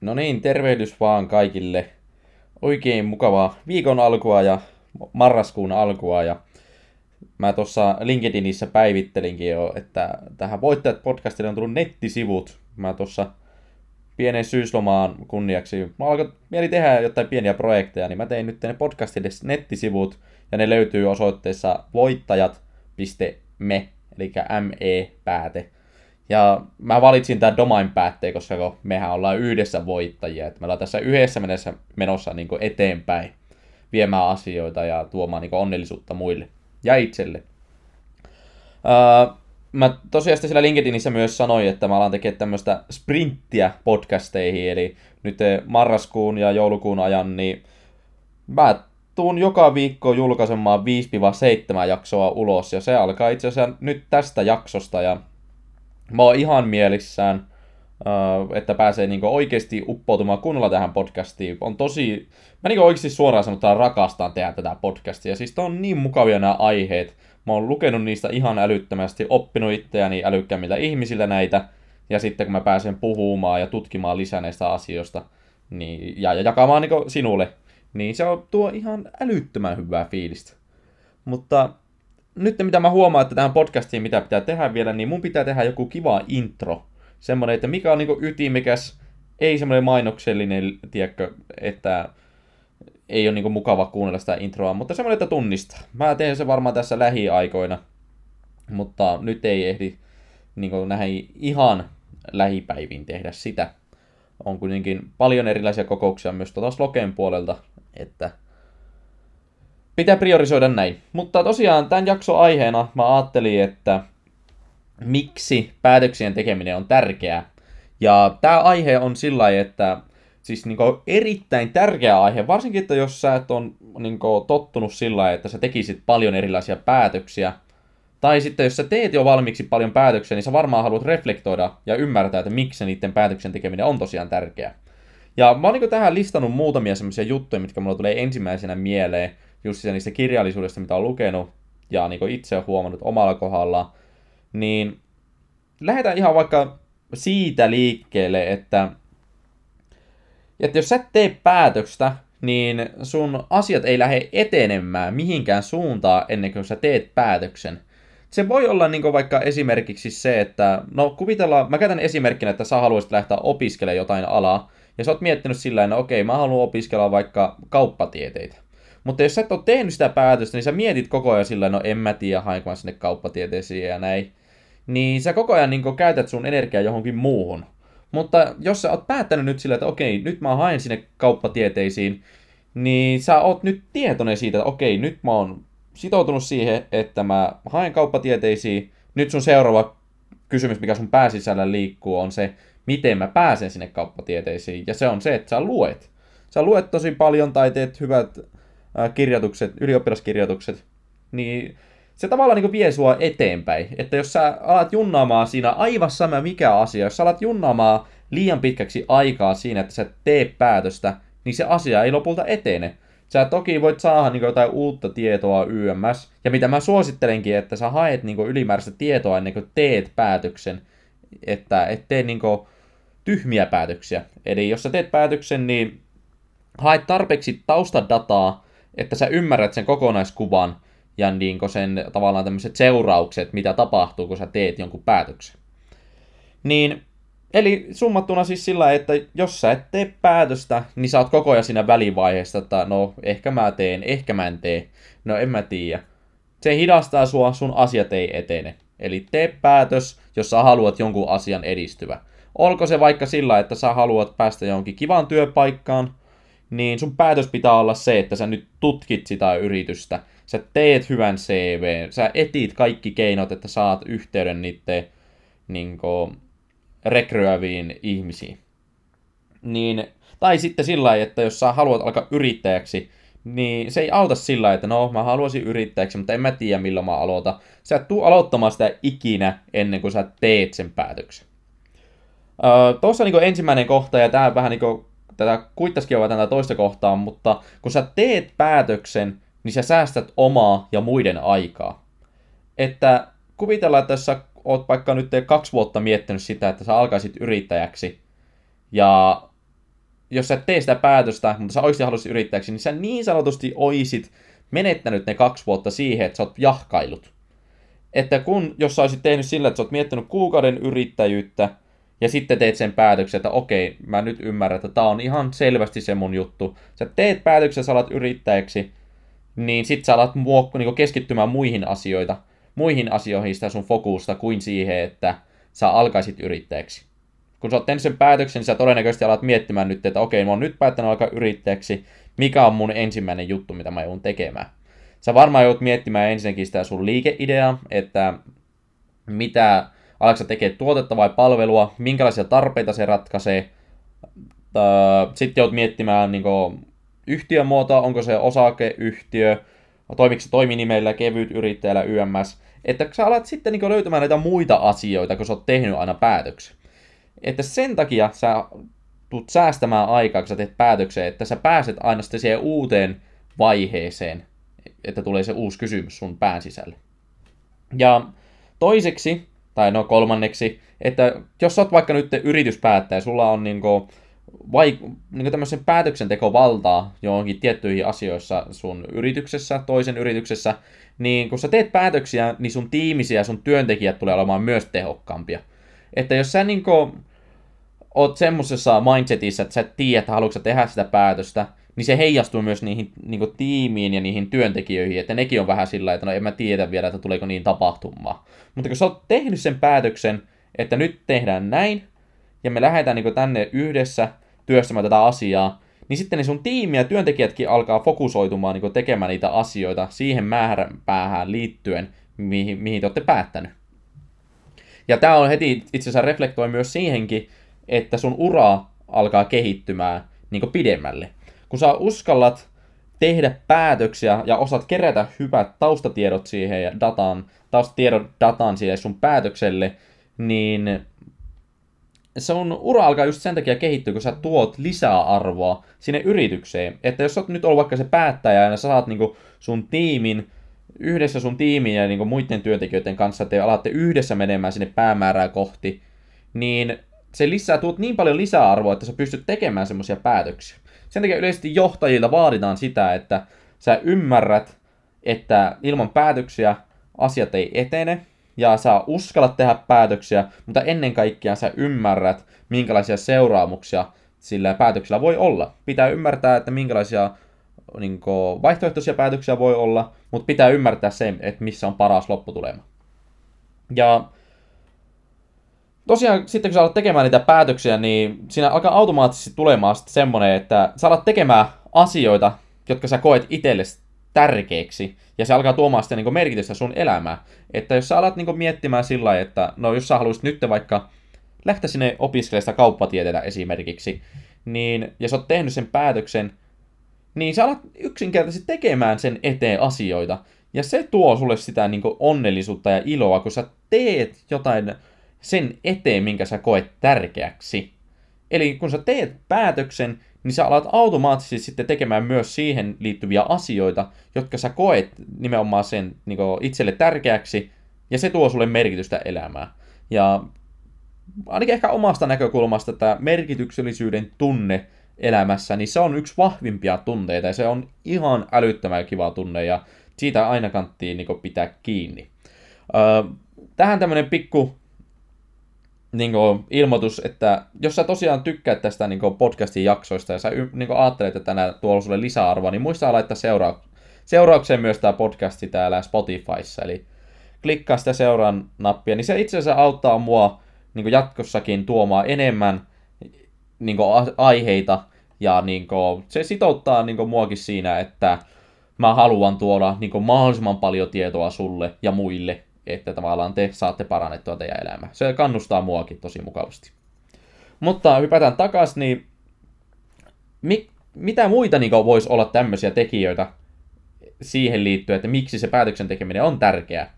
No niin, tervehdys vaan kaikille. Oikein mukavaa viikon alkua ja marraskuun alkua. Ja mä tuossa LinkedInissä päivittelinkin jo, että tähän Voittajat podcastille on tullut nettisivut. Mä tuossa pienen syyslomaan kunniaksi, mä alkoin mieli tehdä jotain pieniä projekteja, niin mä tein nyt ne podcastille nettisivut, ja ne löytyy osoitteessa voittajat.me, eli me-pääte. Ja mä valitsin tämän domain päätteen, koska mehän ollaan yhdessä voittajia. Että me ollaan tässä yhdessä menossa, menossa niin eteenpäin viemään asioita ja tuomaan niin onnellisuutta muille ja itselle. Uh, mä tosiaan siellä LinkedInissä myös sanoin, että mä alan tekemään tämmöistä sprinttiä podcasteihin, eli nyt marraskuun ja joulukuun ajan, niin mä tuun joka viikko julkaisemaan 5-7 jaksoa ulos, ja se alkaa itse asiassa nyt tästä jaksosta, ja mä oon ihan mielissään, että pääsee niinku oikeasti uppoutumaan kunnolla tähän podcastiin. On tosi, mä niinku oikeasti suoraan sanotaan rakastan tehdä tätä podcastia. Siis on niin mukavia nämä aiheet. Mä oon lukenut niistä ihan älyttömästi, oppinut itseäni älykkäämmillä ihmisillä näitä. Ja sitten kun mä pääsen puhumaan ja tutkimaan lisää näistä asioista niin, ja, ja jakamaan niinku sinulle, niin se on tuo ihan älyttömän hyvää fiilistä. Mutta nyt mitä mä huomaan, että tähän podcastiin mitä pitää tehdä vielä, niin mun pitää tehdä joku kiva intro. Semmoinen, että mikä on niinku ytimekäs, ei semmoinen mainoksellinen, tiedätkö, että ei ole niinku mukava kuunnella sitä introa, mutta semmoinen, että tunnistaa. Mä teen se varmaan tässä lähiaikoina, mutta nyt ei ehdi niinku näihin ihan lähipäivin tehdä sitä. On kuitenkin paljon erilaisia kokouksia myös tuota Sloken puolelta, että pitää priorisoida näin. Mutta tosiaan tämän jakson aiheena mä ajattelin, että miksi päätöksien tekeminen on tärkeää. Ja tämä aihe on sillä että siis niinku erittäin tärkeä aihe, varsinkin että jos sä et on niinku tottunut sillä että sä tekisit paljon erilaisia päätöksiä, tai sitten jos sä teet jo valmiiksi paljon päätöksiä, niin sä varmaan haluat reflektoida ja ymmärtää, että miksi niiden päätöksen tekeminen on tosiaan tärkeää. Ja mä oon niin tähän listannut muutamia semmoisia juttuja, mitkä mulla tulee ensimmäisenä mieleen, just niistä kirjallisuudesta, mitä on lukenut ja niin itse on huomannut omalla kohdalla, niin lähdetään ihan vaikka siitä liikkeelle, että, että jos sä et tee päätöstä, niin sun asiat ei lähde etenemään mihinkään suuntaan ennen kuin sä teet päätöksen. Se voi olla niin vaikka esimerkiksi se, että, no kuvitellaan, mä käytän esimerkkinä, että sä haluaisit lähteä opiskelemaan jotain alaa, ja sä oot miettinyt sillä että no okei, mä haluan opiskella vaikka kauppatieteitä. Mutta jos sä et ole tehnyt sitä päätöstä, niin sä mietit koko ajan sillä no en mä tiedä, hainko mä sinne kauppatieteisiin ja näin. Niin sä koko ajan niin käytät sun energiaa johonkin muuhun. Mutta jos sä oot päättänyt nyt sillä, että okei, nyt mä haen sinne kauppatieteisiin, niin sä oot nyt tietoinen siitä, että okei, nyt mä oon sitoutunut siihen, että mä haen kauppatieteisiin. Nyt sun seuraava kysymys, mikä sun pääsisällä liikkuu, on se, miten mä pääsen sinne kauppatieteisiin. Ja se on se, että sä luet. Sä luet tosi paljon tai teet hyvät kirjoitukset, ylioppilaskirjoitukset, niin se tavallaan niin vie sua eteenpäin. Että jos sä alat junnaamaan siinä aivan sama mikä asia, jos sä alat junnaamaan liian pitkäksi aikaa siinä, että sä teet päätöstä, niin se asia ei lopulta etene. Sä toki voit saada niin jotain uutta tietoa YMS, ja mitä mä suosittelenkin, että sä haet niin ylimääräistä tietoa ennen kuin teet päätöksen, että et tee niin tyhmiä päätöksiä. Eli jos sä teet päätöksen, niin haet tarpeeksi taustadataa, että sä ymmärrät sen kokonaiskuvan ja niin sen tavallaan tämmöiset seuraukset, mitä tapahtuu, kun sä teet jonkun päätöksen. Niin, eli summattuna siis sillä, että jos sä et tee päätöstä, niin sä oot koko ajan siinä välivaiheessa, että no, ehkä mä teen, ehkä mä en tee, no en mä tiedä. Se hidastaa sua, sun asiat ei etene. Eli tee päätös, jos sä haluat jonkun asian edistyvä. Olko se vaikka sillä, että sä haluat päästä johonkin kivaan työpaikkaan, niin sun päätös pitää olla se, että sä nyt tutkit sitä yritystä, sä teet hyvän CV, sä etit kaikki keinot, että saat yhteyden niiden niin kuin, rekryäviin ihmisiin. Niin, tai sitten sillä että jos sä haluat alkaa yrittäjäksi, niin se ei auta sillä että no mä haluaisin yrittäjäksi, mutta en mä tiedä milloin mä aloitan. Sä et tuu aloittamaan sitä ikinä ennen kuin sä teet sen päätöksen. Öö, Tuossa niin ensimmäinen kohta, ja tämä vähän niin tätä kuittaskin tätä toista kohtaa, mutta kun sä teet päätöksen, niin sä säästät omaa ja muiden aikaa. Että kuvitellaan, että jos sä oot vaikka nyt kaksi vuotta miettinyt sitä, että sä alkaisit yrittäjäksi, ja jos sä et tee sitä päätöstä, mutta sä oikeasti haluaisit yrittäjäksi, niin sä niin sanotusti oisit menettänyt ne kaksi vuotta siihen, että sä oot jahkailut. Että kun, jos sä olisit tehnyt sillä, että sä oot miettinyt kuukauden yrittäjyyttä, ja sitten teet sen päätöksen, että okei, mä nyt ymmärrän, että tää on ihan selvästi se mun juttu. Sä teet päätöksen, sä alat yrittäjäksi, niin sit sä alat muokko, niin keskittymään muihin asioita, muihin asioihin sitä sun fokusta kuin siihen, että sä alkaisit yrittäjäksi. Kun sä oot tehnyt sen päätöksen, niin sä todennäköisesti alat miettimään nyt, että okei, mä oon nyt päättänyt alkaa yrittäjäksi, mikä on mun ensimmäinen juttu, mitä mä joudun tekemään. Sä varmaan joudut miettimään ensinnäkin sitä sun liikeideaa, että mitä, alatko tekee tuotetta vai palvelua, minkälaisia tarpeita se ratkaisee. Sitten joudut miettimään niin yhtiömuotoa, onko se osakeyhtiö, toimiko se toiminimellä, kevyt yrittäjällä, YMS. Että sä alat sitten niin löytämään näitä muita asioita, kun sä oot tehnyt aina päätöksen. Että sen takia sä tulet säästämään aikaa, kun sä teet päätöksen, että sä pääset aina sitten siihen uuteen vaiheeseen, että tulee se uusi kysymys sun pään sisälle. Ja toiseksi, tai no kolmanneksi, että jos sä oot vaikka nyt yrityspäättäjä, sulla on niinku vaik- niin tämmöisen päätöksentekovaltaa johonkin tiettyihin asioissa sun yrityksessä, toisen yrityksessä, niin kun sä teet päätöksiä, niin sun tiimisi ja sun työntekijät tulee olemaan myös tehokkaampia. Että jos sä niin oot semmoisessa mindsetissa, että sä et tiedä, että haluatko tehdä sitä päätöstä, niin se heijastuu myös niihin niin kuin, tiimiin ja niihin työntekijöihin, että nekin on vähän sillä että no en mä tiedä vielä, että tuleeko niin tapahtumaan. Mutta kun sä oot tehnyt sen päätöksen, että nyt tehdään näin, ja me lähdetään niin tänne yhdessä työstämään tätä asiaa, niin sitten ne sun tiimi ja työntekijätkin alkaa fokusoitumaan niin tekemään niitä asioita siihen määränpäähän liittyen, mihin, mihin te olette päättänyt. Ja tämä on heti itse asiassa reflektoi myös siihenkin, että sun ura alkaa kehittymään niin pidemmälle. Kun sä uskallat tehdä päätöksiä ja osaat kerätä hyvät taustatiedot siihen ja datan, taustatiedot datan siihen sun päätökselle, niin sun ura alkaa just sen takia kehittyä, kun sä tuot lisää arvoa sinne yritykseen. Että jos sä oot nyt ollut vaikka se päättäjä ja sä saat niinku sun tiimin, yhdessä sun tiimin ja niinku muiden työntekijöiden kanssa, te alatte yhdessä menemään sinne päämäärää kohti, niin se lisää, tuot niin paljon lisäarvoa, että sä pystyt tekemään semmoisia päätöksiä. Sen takia yleisesti johtajilta vaaditaan sitä, että sä ymmärrät, että ilman päätöksiä asiat ei etene, ja sä uskallat tehdä päätöksiä, mutta ennen kaikkea sä ymmärrät, minkälaisia seuraamuksia sillä päätöksellä voi olla. Pitää ymmärtää, että minkälaisia niin kuin, vaihtoehtoisia päätöksiä voi olla, mutta pitää ymmärtää se, että missä on paras lopputulema. Ja tosiaan sitten kun sä alat tekemään niitä päätöksiä, niin siinä alkaa automaattisesti tulemaan sitten semmoinen, että sä alat tekemään asioita, jotka sä koet itsellesi tärkeäksi, ja se alkaa tuomaan sitä niin merkitystä sun elämään. Että jos sä alat niin miettimään sillä että no jos sä haluaisit nyt vaikka lähteä sinne opiskelemaan kauppatieteitä esimerkiksi, niin, ja sä oot tehnyt sen päätöksen, niin sä alat yksinkertaisesti tekemään sen eteen asioita. Ja se tuo sulle sitä niin onnellisuutta ja iloa, kun sä teet jotain sen eteen, minkä sä koet tärkeäksi. Eli kun sä teet päätöksen, niin sä alat automaattisesti sitten tekemään myös siihen liittyviä asioita, jotka sä koet nimenomaan sen niin itselle tärkeäksi, ja se tuo sulle merkitystä elämään. Ja ainakin ehkä omasta näkökulmasta tämä merkityksellisyyden tunne elämässä, niin se on yksi vahvimpia tunteita, ja se on ihan älyttömän kiva tunne, ja siitä aina kanttiin niin pitää kiinni. Öö, tähän tämmöinen pikku niin kuin, ilmoitus, että jos sä tosiaan tykkäät tästä niin kuin, podcastin jaksoista ja sä niin kuin, ajattelet, että nämä tuo sulle lisäarvoa, niin muista laittaa seura- seuraukseen myös tämä podcasti täällä Spotifyssa. Eli klikkaa sitä seuraan nappia, niin se itse asiassa auttaa mua niin kuin, jatkossakin tuomaan enemmän niin kuin, aiheita ja niin kuin, se sitouttaa niin kuin, muakin siinä, että mä haluan tuoda niin kuin, mahdollisimman paljon tietoa sulle ja muille että tavallaan te saatte parannettua teidän elämää. Se kannustaa muakin tosi mukavasti. Mutta hypätään takaisin, niin mi- mitä muita niin voisi olla tämmöisiä tekijöitä siihen liittyen, että miksi se päätöksen tekeminen on tärkeää?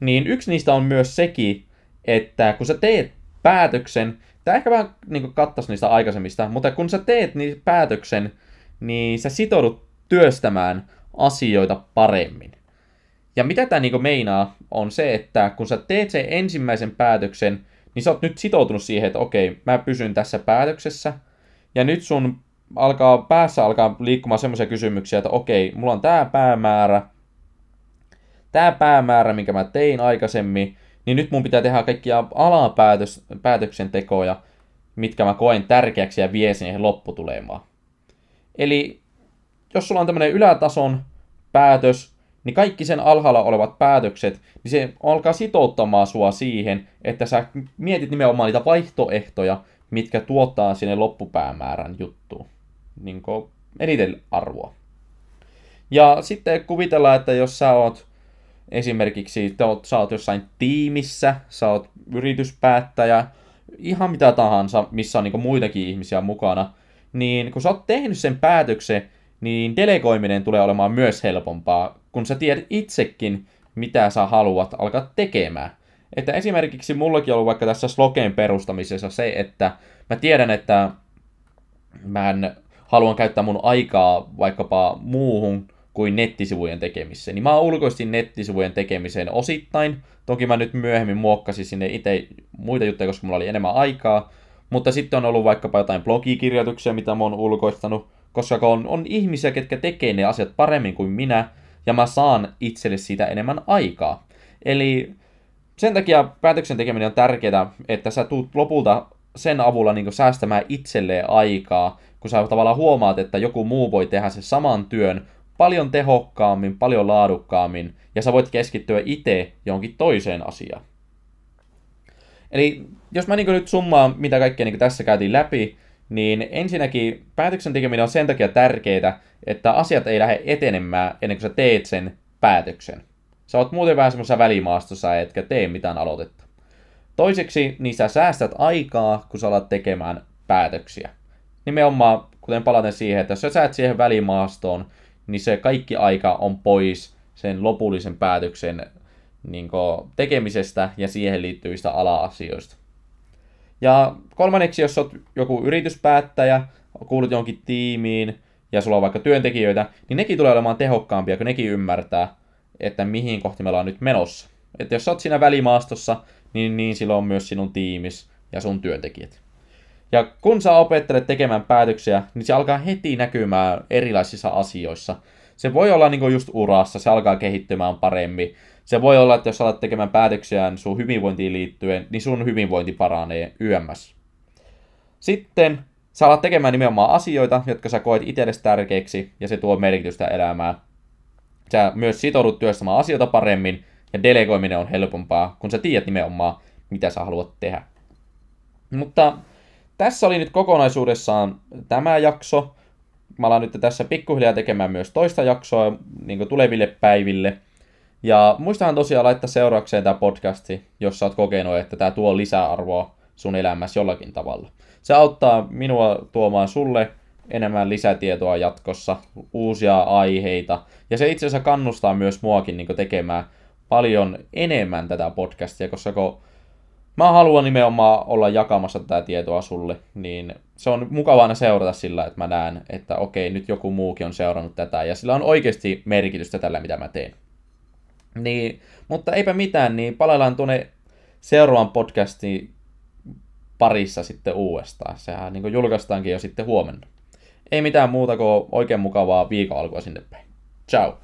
Niin yksi niistä on myös sekin, että kun sä teet päätöksen, tämä ehkä vähän niin kattaisi niistä aikaisemmista, mutta kun sä teet niin päätöksen, niin sä sitoudut työstämään asioita paremmin. Ja mitä tämä niinku meinaa, on se, että kun sä teet sen ensimmäisen päätöksen, niin sä oot nyt sitoutunut siihen, että okei, mä pysyn tässä päätöksessä, ja nyt sun alkaa, päässä alkaa liikkumaan semmoisia kysymyksiä, että okei, mulla on tämä päämäärä, tämä päämäärä, minkä mä tein aikaisemmin, niin nyt mun pitää tehdä kaikkia alapäätöksentekoja, mitkä mä koen tärkeäksi ja vie siihen lopputulemaan. Eli jos sulla on tämmöinen ylätason päätös, niin kaikki sen alhaalla olevat päätökset, niin se alkaa sitouttamaan sua siihen, että sä mietit nimenomaan niitä vaihtoehtoja, mitkä tuottaa sinne loppupäämäärän juttuun. Niin eniten arvoa. Ja sitten kuvitellaan, että jos sä oot esimerkiksi, te oot, sä oot jossain tiimissä, sä oot yrityspäättäjä, ihan mitä tahansa, missä on niin muitakin ihmisiä mukana, niin kun sä oot tehnyt sen päätöksen, niin delegoiminen tulee olemaan myös helpompaa, kun sä tiedät itsekin, mitä sä haluat alkaa tekemään. Että esimerkiksi mullakin on ollut vaikka tässä slogeen perustamisessa se, että mä tiedän, että mä en haluan käyttää mun aikaa vaikkapa muuhun kuin nettisivujen tekemiseen. Niin mä ulkoistin nettisivujen tekemiseen osittain. Toki mä nyt myöhemmin muokkasin sinne itse muita juttuja, koska mulla oli enemmän aikaa. Mutta sitten on ollut vaikkapa jotain blogikirjoituksia, mitä mä oon ulkoistanut, koska on, on ihmisiä, ketkä tekee ne asiat paremmin kuin minä, ja mä saan itselle siitä enemmän aikaa. Eli sen takia päätöksen tekeminen on tärkeää, että sä tuut lopulta sen avulla niin säästämään itselleen aikaa, kun sä tavallaan huomaat, että joku muu voi tehdä sen saman työn paljon tehokkaammin, paljon laadukkaammin, ja sä voit keskittyä itse johonkin toiseen asiaan. Eli jos mä niin nyt summaan, mitä kaikkea niin tässä käytiin läpi, niin ensinnäkin päätöksen tekeminen on sen takia tärkeää, että asiat ei lähde etenemään ennen kuin sä teet sen päätöksen. Sä oot muuten vähän semmoisessa välimaastossa, etkä tee mitään aloitetta. Toiseksi, niin sä säästät aikaa, kun sä alat tekemään päätöksiä. Nimenomaan, kuten palaten siihen, että jos sä säät siihen välimaastoon, niin se kaikki aika on pois sen lopullisen päätöksen niin tekemisestä ja siihen liittyvistä ala-asioista. Ja kolmanneksi, jos olet joku yrityspäättäjä, kuulut jonkin tiimiin ja sulla on vaikka työntekijöitä, niin nekin tulee olemaan tehokkaampia, kun nekin ymmärtää, että mihin kohti me ollaan nyt menossa. Että jos olet siinä välimaastossa, niin, niin silloin on myös sinun tiimis ja sun työntekijät. Ja kun sä opettelet tekemään päätöksiä, niin se alkaa heti näkymään erilaisissa asioissa. Se voi olla niin just urassa, se alkaa kehittymään paremmin. Se voi olla, että jos alat tekemään päätöksiä sun hyvinvointiin liittyen, niin sun hyvinvointi paranee yömmäs. Sitten sä alat tekemään nimenomaan asioita, jotka sä koet itsellesi tärkeiksi, ja se tuo merkitystä elämään. Sä myös sitoudut työstämään asioita paremmin, ja delegoiminen on helpompaa, kun sä tiedät nimenomaan, mitä sä haluat tehdä. Mutta tässä oli nyt kokonaisuudessaan tämä jakso. Mä alan nyt tässä pikkuhiljaa tekemään myös toista jaksoa niin tuleville päiville. Ja muistahan tosiaan laittaa seuraukseen tämä podcasti, jos sä oot kokenut, että tämä tuo lisäarvoa sun elämässä jollakin tavalla. Se auttaa minua tuomaan sulle enemmän lisätietoa jatkossa, uusia aiheita. Ja se itse asiassa kannustaa myös muakin niin tekemään paljon enemmän tätä podcastia, koska kun mä haluan nimenomaan olla jakamassa tätä tietoa sulle, niin se on mukavaa aina seurata sillä, että mä näen, että okei, nyt joku muukin on seurannut tätä, ja sillä on oikeasti merkitystä tällä, mitä mä teen. Niin, mutta eipä mitään, niin palaillaan tuonne seuraavan podcastin parissa sitten uudestaan. Sehän niin julkaistaankin jo sitten huomenna. Ei mitään muuta kuin oikein mukavaa viikon alkua sinne päin. Ciao!